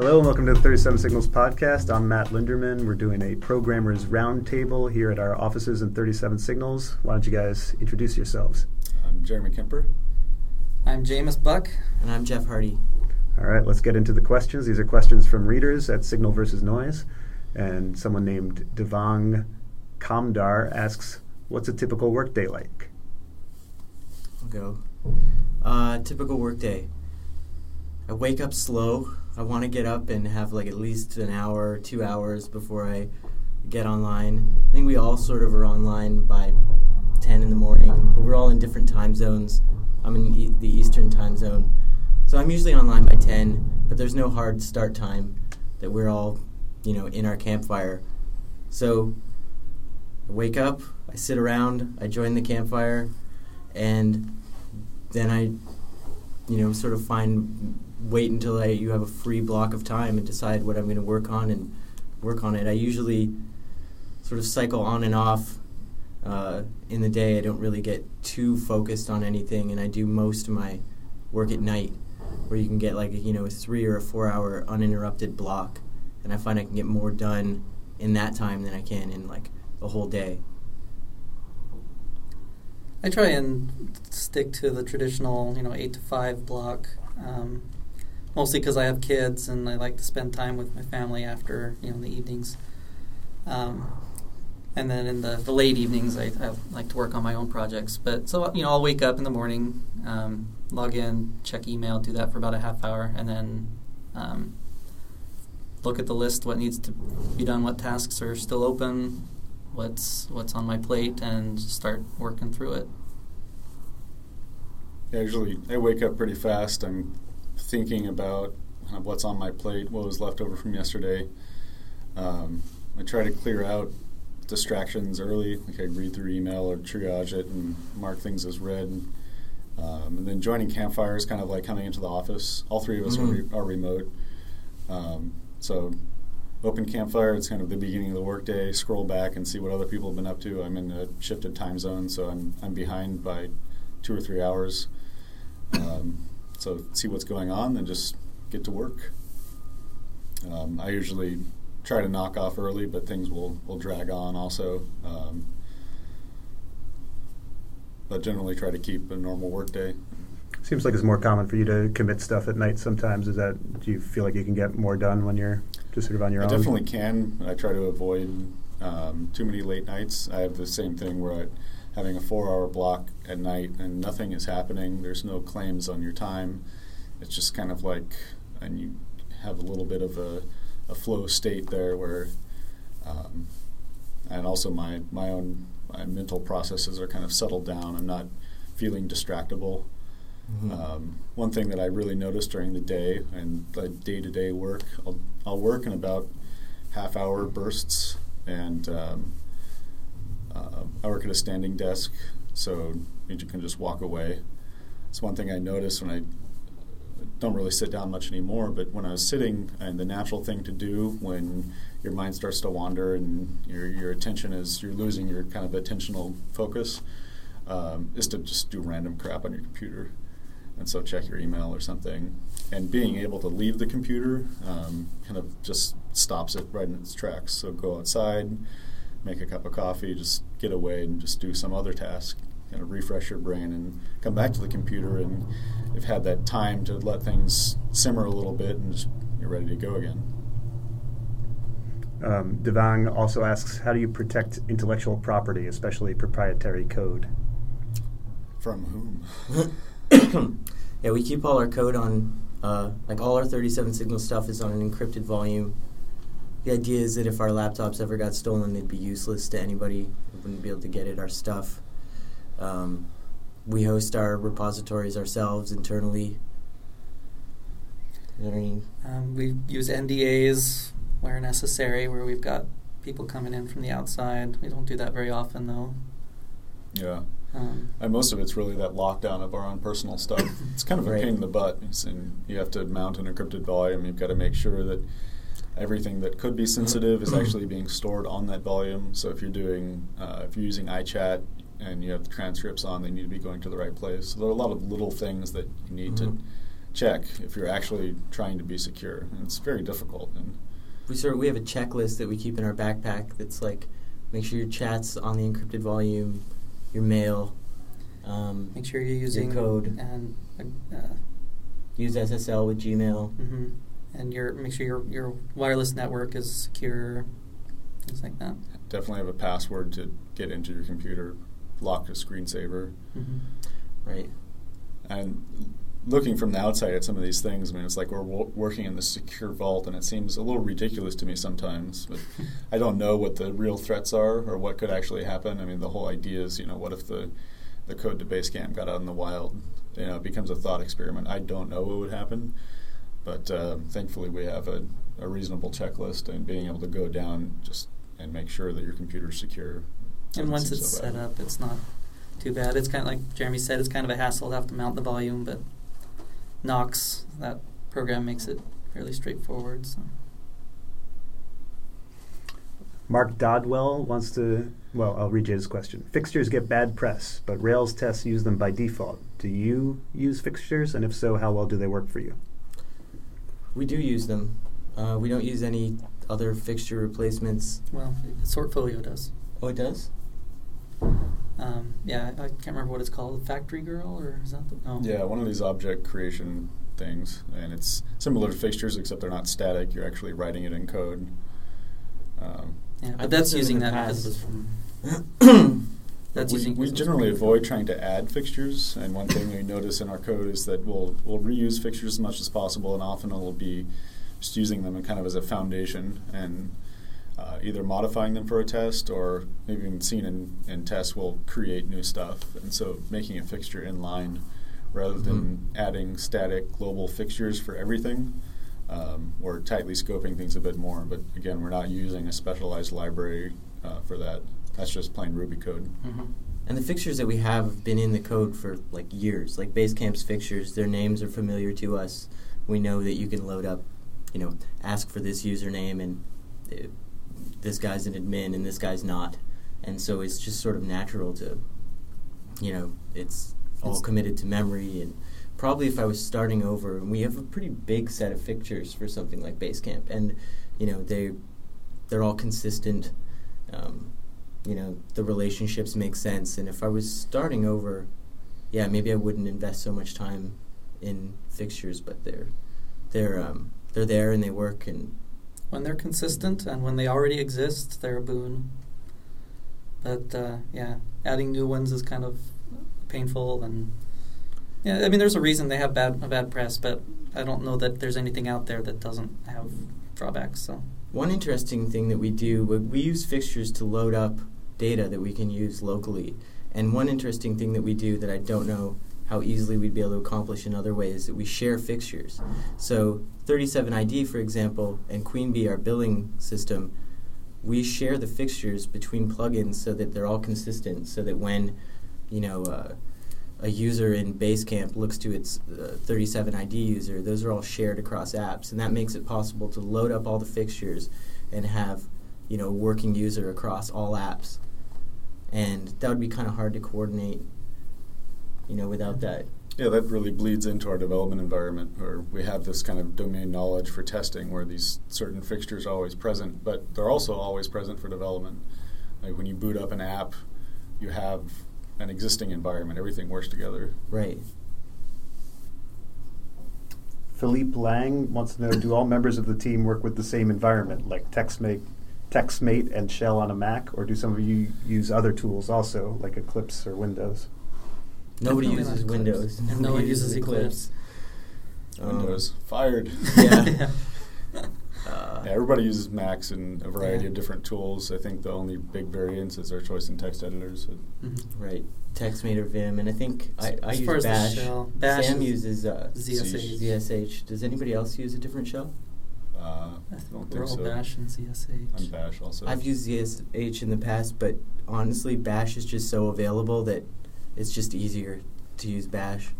Hello and welcome to the 37 Signals podcast. I'm Matt Linderman. We're doing a programmers roundtable here at our offices in 37 Signals. Why don't you guys introduce yourselves? I'm Jeremy Kemper. I'm Jamis Buck. And I'm Jeff Hardy. All right, let's get into the questions. These are questions from readers at Signal versus Noise. And someone named Devang Kamdar asks, What's a typical workday like? I'll go. Uh, typical workday. I wake up slow. I want to get up and have like at least an hour, two hours before I get online. I think we all sort of are online by 10 in the morning, but we're all in different time zones. I'm in the Eastern time zone. So I'm usually online by 10, but there's no hard start time that we're all, you know, in our campfire. So I wake up, I sit around, I join the campfire, and then I, you know, sort of find wait until I you have a free block of time and decide what I'm going to work on and work on it. I usually sort of cycle on and off uh, in the day. I don't really get too focused on anything, and I do most of my work at night, where you can get like a, you know a three or a four hour uninterrupted block, and I find I can get more done in that time than I can in like a whole day. I try and stick to the traditional, you know, eight to five block. Um, mostly because I have kids and I like to spend time with my family after, you know, the evenings. Um, and then in the, the late evenings, I, I like to work on my own projects. But so you know, I'll wake up in the morning, um, log in, check email, do that for about a half hour, and then um, look at the list, what needs to be done, what tasks are still open, what's what's on my plate, and start working through it. Usually I wake up pretty fast. I'm thinking about kind of what's on my plate, what was left over from yesterday. Um, I try to clear out distractions early. Like I read through email or triage it and mark things as read. Um, and then joining campfire is kind of like coming into the office. All three of us Mhm. are, re- are remote. Um, so open campfire, it's kind of the beginning of the workday. Scroll back and see what other people have been up to. I'm in a shifted time zone, so I'm, I'm behind by two or three hours. Um, so see what's going on, then just get to work. Um, I usually try to knock off early, but things will, will drag on also. Um, but generally try to keep a normal work day. Seems like it's more common for you to commit stuff at night sometimes. Is that, do you feel like you can get more done when you're just sort of on your I own? I definitely can. I try to avoid um, too many late nights. I have the same thing where I, having a four-hour block at night and nothing is happening. There's no claims on your time. It's just kind of like, and you have a little bit of a, a flow state there where, um, and also my my own my mental processes are kind of settled down. I'm not feeling distractible. Mhm. Um, one thing that I really noticed during the day and like day-to-day work, I'll, I'll work in about half-hour bursts, and um, uh, I work at a standing desk, so you can just walk away. It's one thing I noticed when I don't really sit down much anymore, but when I was sitting, and the natural thing to do when your mind starts to wander and your your attention is you're losing your kind of attentional focus, um, is to just do random crap on your computer and so check your email or something. And being able to leave the computer um, kind of just stops it right in its tracks. So go outside, make a cup of coffee, just get away and just do some other task, kind of refresh your brain and come back to the computer. And you've had that time to let things simmer a little bit and just, you're ready to go again. Um, Devang also asks, how do you protect intellectual property, especially proprietary code? From whom? yeah, we keep all our code on, uh, like all our 37 signal stuff is on an encrypted volume. The idea is that if our laptops ever got stolen, they'd be useless to anybody. We wouldn't be able to get at our stuff. Um, we host our repositories ourselves internally. I mean, Um, we use NDAs where necessary, where we've got people coming in from the outside. We don't do that very often, though. Yeah. Um, And most of it's really that lockdown of our own personal stuff. It's kind of a Right. pain in the butt. It's in, you have to mount an encrypted volume. You've got to make sure that everything that could be sensitive is actually being stored on that volume. So if you're doing, uh, if you're using iChat and you have the transcripts on, they need to be going to the right place. So there are a lot of little things that you need Mhm. to check if you're actually trying to be secure. And it's very difficult. And We sort of, we have a checklist that we keep in our backpack that's like make sure your chat's on the encrypted volume, your mail, um, Make sure you're using code. and uh, use SSL with Gmail. hmm and your make sure your your wireless network is secure, things like that. definitely have a password to get into your computer, lock a screensaver. hmm Right. And looking from the outside at some of these things, I mean, it's like we're wo- working in this secure vault, and it seems a little ridiculous to me sometimes. But I don't know what the real threats are or what could actually happen. I mean, the whole idea is, you know, what if the the code to Basecamp got out in the wild? You know, it becomes a thought experiment. I don't know what would happen, but uh, thankfully we have a, a reasonable checklist, and being able to go down just and make sure that your computer's secure. And once it's so set up, it's not too bad. It's kind of like Jeremy said, it's kind of a hassle to have to mount the volume, but Knox, that program makes it fairly straightforward. So. Mark Dodwell wants to, well, I'll read you his question. Fixtures get bad press, but Rails tests use them by default. Do you use fixtures? And if so, how well do they work for you? We do use them. Uh, we don't use any other fixture replacements. Well, Sortfolio does. Oh, it does. Um, yeah, I can't remember what it's called. Factory Girl, or is that the? Oh. Yeah, one of these object creation things, and it's similar to fixtures, except they're not static. You're actually writing it in code. Um, Yeah, but I've that's using that because past. it was from. That's we, we generally avoid trying to add fixtures, and one thing we notice in our code is that we'll we'll reuse fixtures as much as possible, and often it'll be just using them kind of as a foundation and uh, either modifying them for a test or maybe even seen in, in tests will create new stuff. And so making a fixture in line rather than adding static global fixtures for everything. Um, we're tightly scoping things a bit more, but again, we're not using a specialized library uh, for that. That's just plain Ruby code. hmm And the fixtures that we have have been in the code for like years. Like Basecamp's fixtures, their names are familiar to us. We know that you can load up, you know, ask for this username and uh, this guy's an admin and this guy's not. And so it's just sort of natural to, you know, it's all It's- committed to memory. And probably if I was starting over, and we have a pretty big set of fixtures for something like Basecamp, and you know they they're all consistent. Um, you know the relationships make sense, and if I was starting over, yeah, maybe I wouldn't invest so much time in fixtures, but they're they're um, they're there and they work and When they're consistent and when they already exist, they're a boon. But uh, yeah, adding new ones is kind of painful and yeah. I mean, there's a reason they have bad a bad press, but I don't know that there's anything out there that doesn't have drawbacks. So One interesting thing that we do, we- we use fixtures to load up data that we can use locally. And one interesting thing that we do that I don't know how easily we'd be able to accomplish in other ways is that we share fixtures. So 37ID, for example, and Queen Bee, our billing system, we share the fixtures between plugins so that they're all consistent. So that when, you know, uh, a user in Basecamp looks to its uh, 37ID user, those are all shared across apps, and that makes it possible to load up all the fixtures and have, you know, a working user across all apps. And that would be kind of hard to coordinate, you know, without that. Yeah, that really bleeds into our development environment where we have this kind of domain knowledge for testing where these certain fixtures are always present, but they're also always present for development. Like when you boot up an app, you have an existing environment, everything works together. Right. Philippe Lang wants to know Do all members of the team work with the same environment, like TextMate, TextMate and Shell on a Mac, or do some of you use other tools also, like Eclipse or Windows? Nobody Definitely uses not Windows. Nobody No one uses Eclipse. Um, Windows fired. Yeah. Uh, Yeah, everybody uses Macs and a variety Yeah. of different tools. I think the only big variance is our choice in text editors. So Mhm. Right. TextMate or Vim, and I think I, I As use far as the Bash. shell, Bash Sam uses uh, ZSH. ZSH. Does anybody else use a different shell? Uh, I I think don't we're think all so. Bash and CSH. I'm Bash also. I've used ZSH in the past, but honestly, Bash is just so available that it's just easier to use Bash.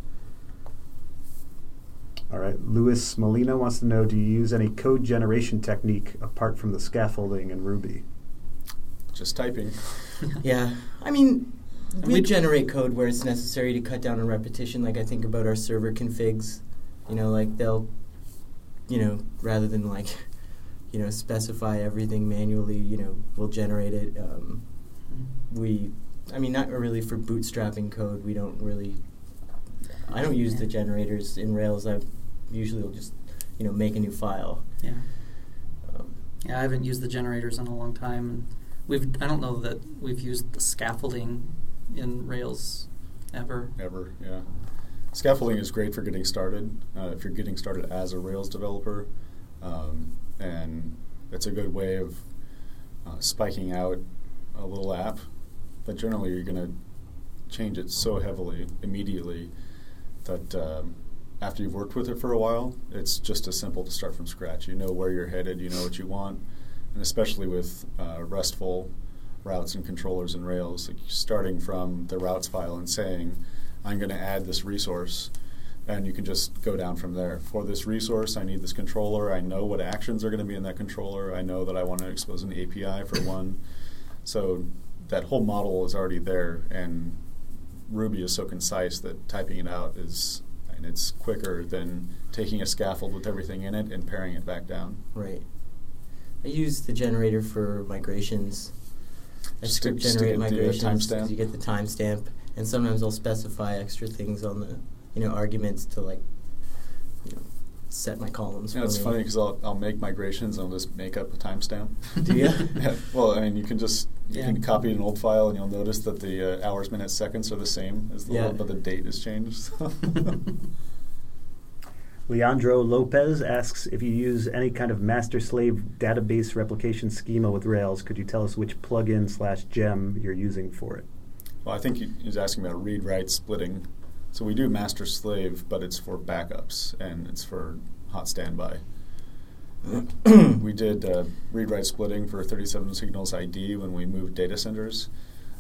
All right. Luis Molina wants to know Do you use any code generation technique apart from the scaffolding in Ruby? Just typing. Yeah, I mean, And we we- generate code where it's necessary to cut down on repetition. Like I think about our server configs, You know, like they'll, you know, rather than like, you know, specify everything manually. You know, we'll generate it. Um, we, I mean, not really for bootstrapping code. We don't really. I don't use the generators in Rails. I usually will just, you know, make a new file. Yeah. Um, Yeah, I haven't used the generators in a long time, and we've. I don't know that we've used the scaffolding in Rails ever. Ever, yeah. Scaffolding is great for getting started. Uh, if you're getting started as a Rails developer, um, and it's a good way of uh, spiking out a little app. But generally, you're going to change it so heavily immediately that um, after you've worked with it for a while, it's just as simple to start from scratch. You know where you're headed, you know what you want, and especially with uh, RESTful routes and controllers in Rails, like starting from the routes file and saying, I'm going to add this resource, and you can just go down from there. For this resource, I need this controller. I know what actions are going to be in that controller. I know that I want to expose an API for one. So that whole model is already there, and Ruby is so concise that typing it out is, and it's quicker than taking a scaffold with everything in it and paring it back down. Right. I use the generator for migrations. I script to- just to generate migrations you get the timestamp, and sometimes I'll specify extra things on the you know arguments to like you know set my columns. You know, for it's me. funny because I'll, I'll make migrations and I'll just make up a timestamp. Do ya? yeah. Well, I mean, you can just you Yeah. can copy an old file and you'll notice that the uh, hours, minutes, seconds are the same as the Yeah. old, but the date has changed. Leandro Lopez asks if you use any kind of master slave database replication schema with Rails. Could you tell us which plugin slash gem you're using for it? Well, I think he he was asking about read write splitting. So we do master slave, but it's for backups and it's for hot standby. we did uh, read write splitting for 37 signals ID when we moved data centers.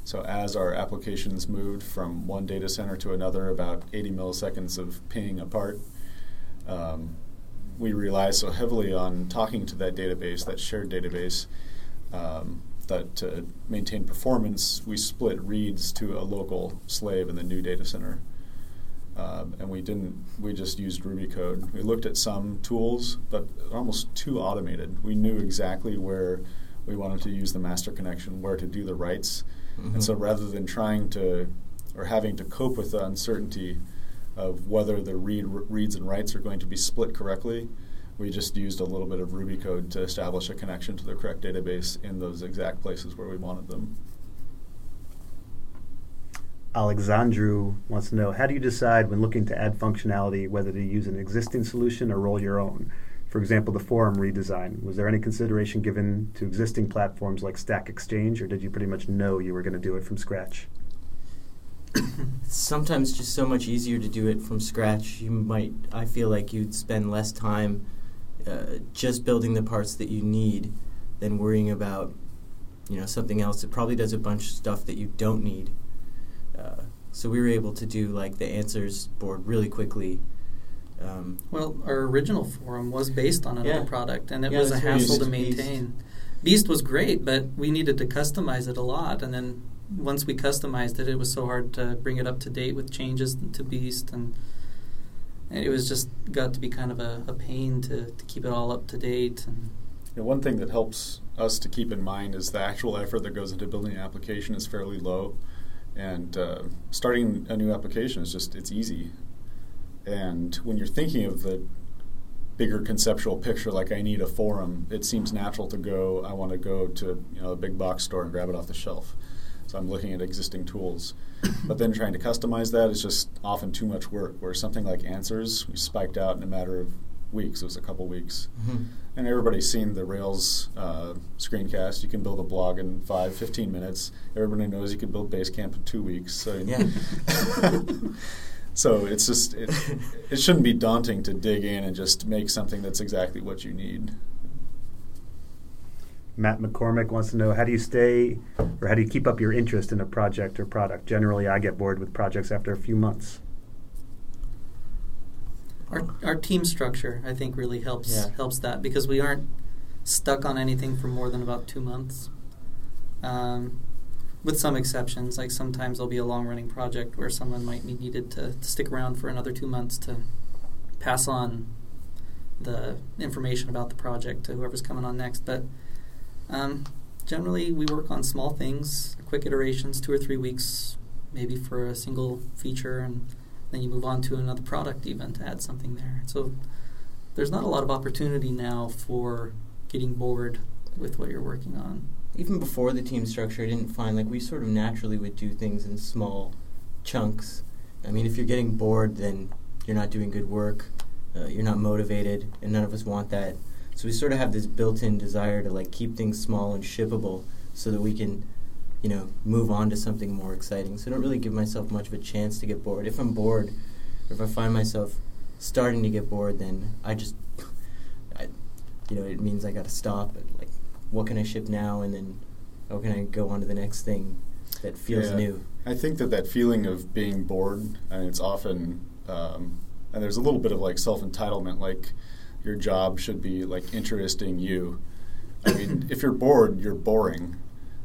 So as our applications moved from one data center to another, about 80 milliseconds of ping apart, um, we rely so heavily on talking to that database, that shared database, um, that to maintain performance, we split reads to a local slave in the new data center. Um, and we didn't. We just used Ruby code. We looked at some tools, but almost too automated. We knew exactly where we wanted to use the master connection, where to do the writes, and so rather than trying to or having to cope with the uncertainty of whether the read reads and writes are going to be split correctly, we just used a little bit of Ruby code to establish a connection to the correct database in those exact places where we wanted them. Alexandru wants to know how do you decide when looking to add functionality whether to use an existing solution or roll your own? For example, the forum redesign. Was there any consideration given to existing platforms like Stack Exchange, or did you pretty much know you were going to do it from scratch? It's sometimes just so much easier to do it from scratch. You might, I feel like you'd spend less time uh, just building the parts that you need than worrying about, you know, something else that probably does a bunch of stuff that you don't need. Uh, so we were able to do like the answers board really quickly. Um, Well, our original forum was based on another Yeah. product, and it Yeah, was a hassle to Beast. maintain. Beast was great, but we needed to customize it a lot, and then once we customized it, it was so hard to bring it up to date with changes to Beast, and, and it was just got to be kind of a, a pain to, to keep it all up to date. And know, one thing that helps us to keep in mind is the actual effort that goes into building an application is fairly low, and uh, starting a new application is just it's easy. And when you're thinking of the bigger conceptual picture, like I need a forum, it seems natural to go. I want to go to you know a big box store and grab it off the shelf. So I'm looking at existing tools, but then trying to customize that is just often too much work. Where something like Answers, we spiked out in a matter of weeks. It was a couple weeks. And everybody's seen the Rails uh, screencast. You can build a blog in five, 15 minutes. Everybody knows you can build Basecamp in two weeks. So, Yeah. so it's just it, it shouldn't be daunting to dig in and just make something that's exactly what you need. Matt McCormick wants to know how do you stay or how do you keep up your interest in a project or product? Generally, I get bored with projects after a few months. our our team structure, I think, really helps Yeah. helps that because we aren't stuck on anything for more than about two months. Um, with some exceptions, like sometimes there'll be a long running project where someone might be needed to, to stick around for another two months to pass on the information about the project to whoever's coming on next. But um, generally, we work on small things, quick iterations, two or three weeks, maybe for a single feature, and then you move on to another product even to add something there. So there's not a lot of opportunity now for getting bored with what you're working on. Even before the team structure, I didn't find like we sort of naturally would do things in small chunks. I mean, if you're getting bored, then you're not doing good work, uh, you're not motivated, and none of us want that. So we sort of have this built-in desire to like keep things small and shippable, so that we can, you know, move on to something more exciting. So I don't really give myself much of a chance to get bored. If I'm bored, or if I find myself starting to get bored, then I just, I, you know, it means I got to stop. And, like, what can I ship now, and then how can I go on to the next thing that feels Yeah. new? I think that that feeling of being bored, and it's often, um, and there's a little bit of like self entitlement, like your job should be like interesting you. I mean, if you're bored, you're boring.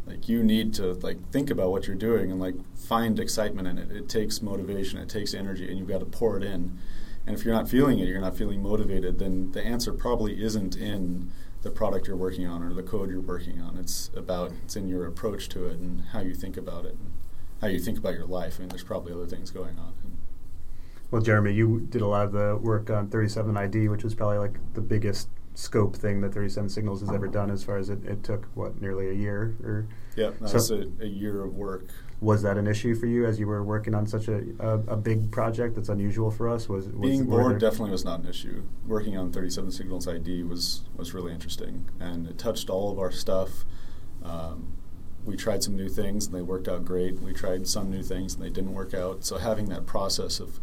Like you need to like think about what you're doing and like find excitement in it. It takes motivation, it takes energy, and you've got to pour it in. And if you're not feeling it, you're not feeling motivated, then the answer probably isn't in the product you're working on or the code you're working on. It's about it's in your approach to it and how you think about it, and how you think about your life. I mean, there's probably other things going on. Well, Jeremy, you did a lot of the work on 37 ID, which was probably like the biggest scope thing that 37 Signals has ever done as far as it, it took, what, nearly a year? Or Yeah, that's So- a, a year of work. was that an issue for you as you were working on such a, a, a big project that's unusual for us? Was, was Being bored definitely was not an issue. Working on 37 Signals ID was was really interesting, and it touched all of our stuff. Um, we tried some new things, and they worked out great. We tried some new things, and they didn't work out. So having that process of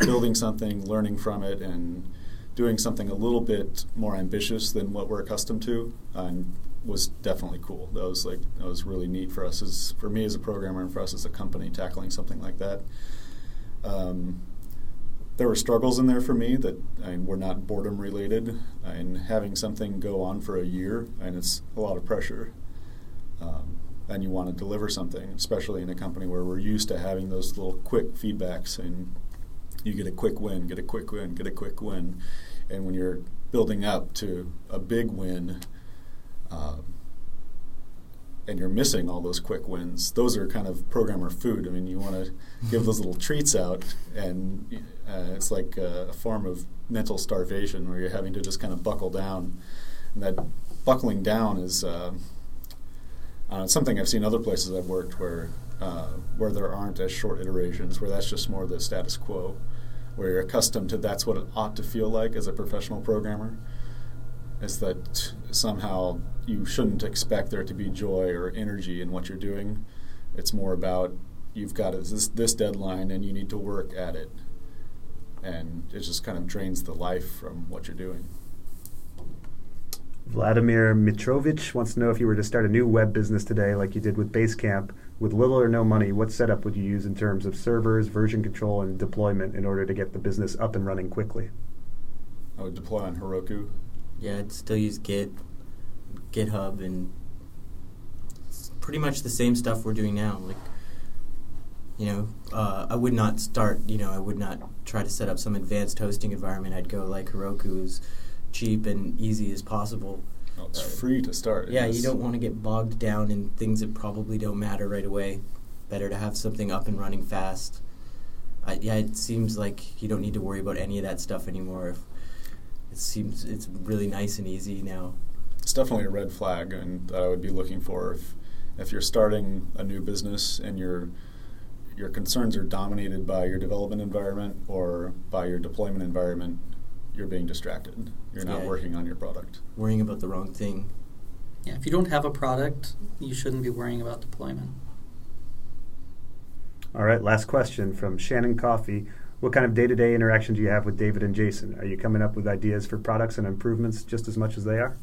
building something, learning from it, and doing something a little bit more ambitious than what we're accustomed to, um, was definitely cool. That was like that was really neat for us as for me as a programmer and for us as a company tackling something like that. Um, there were struggles in there for me that I mean, were not boredom related. And having something go on for a year, and it's a lot of pressure. Um, and you want to deliver something, especially in a company where we're used to having those little quick feedbacks, and you get a quick win, get a quick win, get a quick win. And when you're building up to a big win, um, and you're missing all those quick wins, those are kind of programmer food. I mean, you want to give those little treats out, and uh, it's like a, a form of mental starvation where you're having to just kind of buckle down. And that buckling down is uh, uh, something I've seen other places I've worked where uh, where there aren't as short iterations, where that's just more the status quo, where you're accustomed to that's what it ought to feel like as a professional programmer. Is that somehow you shouldn't expect there to be joy or energy in what you're doing. It's more about you've got this, this deadline and you need to work at it. And it just kind of drains the life from what you're doing. Vladimir Mitrovich wants to know if you were to start a new web business today, like you did with Basecamp, with little or no money, what setup would you use in terms of servers, version control, and deployment in order to get the business up and running quickly? I would deploy on Heroku. Yeah, I'd still use Git, GitHub, and pretty much the same stuff we're doing now. Like, you know, uh, I would not start. You know, I would not try to set up some advanced hosting environment. I'd go like Heroku is cheap and easy as possible. Well, it's free to start. Yeah, you don't want to get bogged down in things that probably don't matter right away. Better to have something up and running fast. I, yeah, it seems like you don't need to worry about any of that stuff anymore. If it seems it's really nice and easy now. It's definitely a red flag, and that I would be looking for if if you're starting a new business and your your concerns are dominated by your development environment or by your deployment environment, you're being distracted. You're not Yeah. working on your product. Worrying about the wrong thing. Yeah, if you don't have a product, you shouldn't be worrying about deployment. All right, last question from Shannon Coffey. What kind of day to day interaction do you have with David and Jason? Are you coming up with ideas for products and improvements just as much as they are?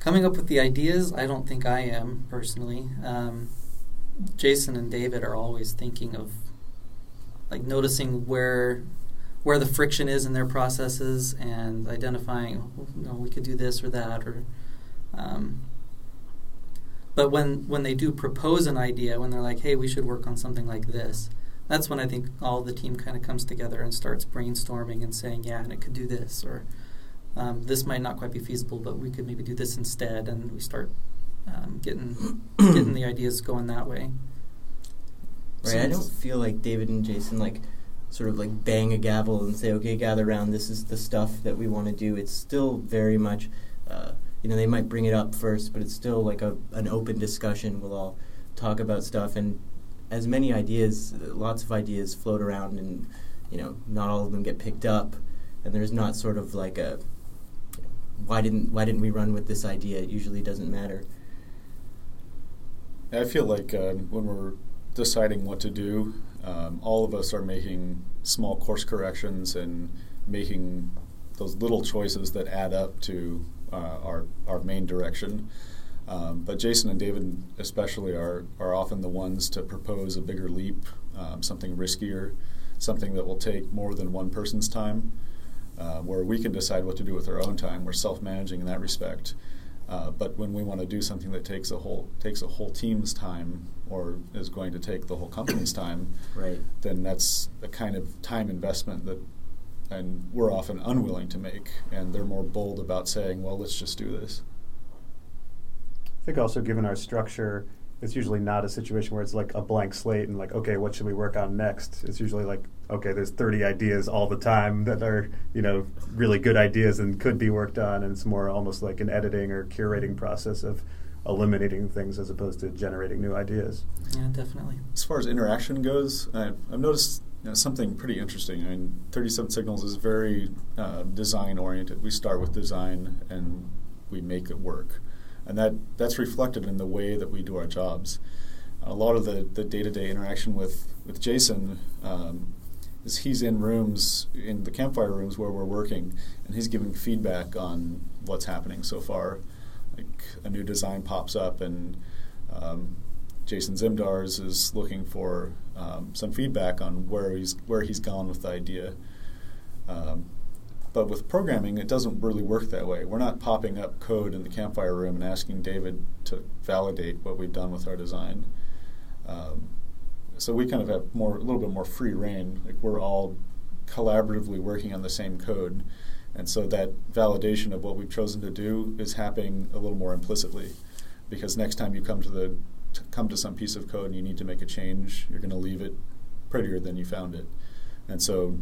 Coming up with the ideas, I don't think I am personally. Um, Jason and David are always thinking of like noticing where where the friction is in their processes and identifying, oh, you know, we could do this or that, or. Um, but when when they do propose an idea, when they're like, "Hey, we should work on something like this," that's when I think all the team kind of comes together and starts brainstorming and saying, yeah, and it could do this, or um, this might not quite be feasible, but we could maybe do this instead, and we start um, getting getting the ideas going that way. Right. I don't feel like David and Jason like sort of like bang a gavel and say, okay, gather around. This is the stuff that we want to do. It's still very much, uh, you know, they might bring it up first, but it's still like a an open discussion. We'll all talk about stuff and as many ideas, lots of ideas float around, and you know, not all of them get picked up, and there's not sort of like a why didn't why didn't we run with this idea? It usually doesn't matter. I feel like uh, when we're deciding what to do, um, all of us are making small course corrections and making those little choices that add up to uh, our our main direction. Um, but Jason and David, especially, are, are often the ones to propose a bigger leap, um, something riskier, something that will take more than one person's time, uh, where we can decide what to do with our own time. We're self managing in that respect. Uh, but when we want to do something that takes a whole takes a whole team's time or is going to take the whole company's time, right. then that's a kind of time investment that and we're often unwilling to make and they're more bold about saying, well, let's just do this. I think also given our structure, it's usually not a situation where it's like a blank slate and like, okay, what should we work on next? It's usually like, okay, there's 30 ideas all the time that are, you know, really good ideas and could be worked on. And it's more almost like an editing or curating process of eliminating things as opposed to generating new ideas. Yeah, definitely. As far as interaction goes, I've, I've noticed you know, something pretty interesting. I mean, 37 Signals is very uh, design oriented. We start with design and we make it work and that that's reflected in the way that we do our jobs. A lot of the, the day-to-day interaction with with Jason um, is he's in rooms in the campfire rooms where we're working, and he's giving feedback on what's happening so far. Like a new design pops up, and um, Jason Zimdars is looking for um, some feedback on where he's where he's gone with the idea. Um, but with programming, it doesn't really work that way. We're not popping up code in the campfire room and asking David to validate what we've done with our design. Um, so we kind of have more, a little bit more free rein. Like we're all collaboratively working on the same code, and so that validation of what we've chosen to do is happening a little more implicitly, because next time you come to the come to some piece of code and you need to make a change, you're going to leave it prettier than you found it, and so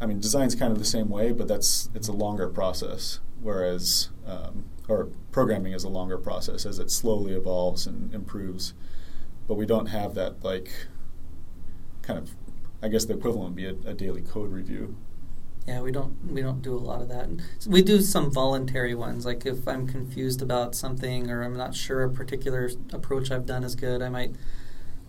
I mean, design's kind of the same way, but that's it's a longer process. Whereas, um, or programming is a longer process as it slowly evolves and improves. But we don't have that like kind of, I guess the equivalent would be a, a daily code review. Yeah, we don't we don't do a lot of that. So we do some voluntary ones. Like if I'm confused about something or I'm not sure a particular approach I've done is good, I might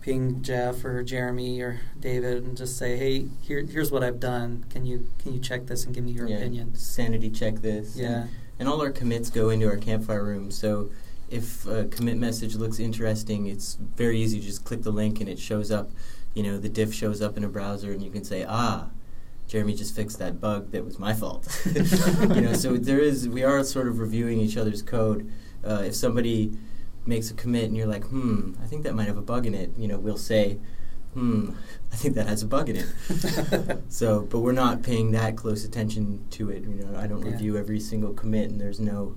ping Jeff or Jeremy or David and just say, "Hey, here, here's what I've done. Can you can you check this and give me your yeah, opinion?" Sanity check this. Yeah. And, and, all our commits go into our campfire room. So if a commit message looks interesting, it's very easy. to just click the link and it shows up. You know, the diff shows up in a browser, and you can say, "Ah." Jeremy just fixed that bug that was my fault. you know, so there is we are sort of reviewing each other's code. Uh, if somebody makes a commit and you're like, hmm, I think that might have a bug in it, you know, we'll say, hmm, I think that has a bug in it. so, but we're not paying that close attention to it. You know, I don't yeah. review every single commit, and there's no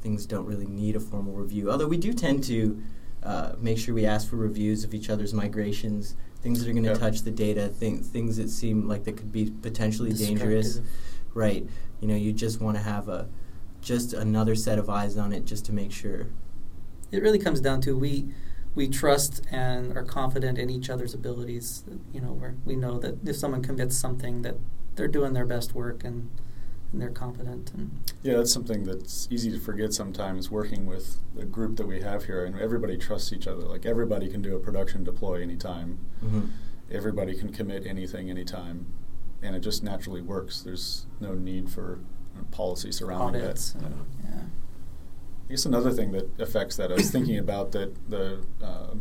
things don't really need a formal review. Although we do tend to uh, make sure we ask for reviews of each other's migrations, things that are going to touch the data, th- things that seem like they could be potentially dangerous. Right. You know, you just want to have a just another set of eyes on it just to make sure it really comes down to we we trust and are confident in each other's abilities. You know, where we know that if someone commits something, that they're doing their best work and, and they're competent. And yeah, that's something that's easy to forget sometimes. Working with the group that we have here, and everybody trusts each other. Like everybody can do a production deploy anytime. Mm-hmm. Everybody can commit anything anytime, and it just naturally works. There's no need for policy surrounding Audits that. yeah. I guess another thing that affects that, I was thinking about that the uh,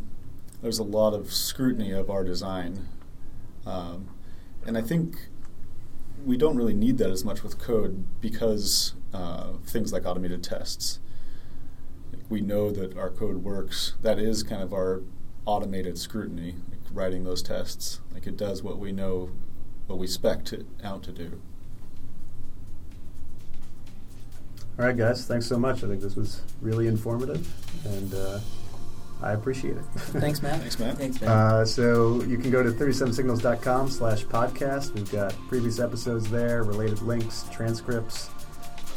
there's a lot of scrutiny of our design, um, and I think we don't really need that as much with code because uh, things like automated tests. We know that our code works. That is kind of our automated scrutiny. writing those tests. Like it does what we know, what we spec it out to do. All right, guys. Thanks so much. I think this was really informative, and uh, I appreciate it. Thanks, Matt. Thanks, Matt. Thanks, man. Uh, so you can go to 37signals.com slash podcast. We've got previous episodes there, related links, transcripts,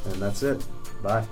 and that's it. Bye.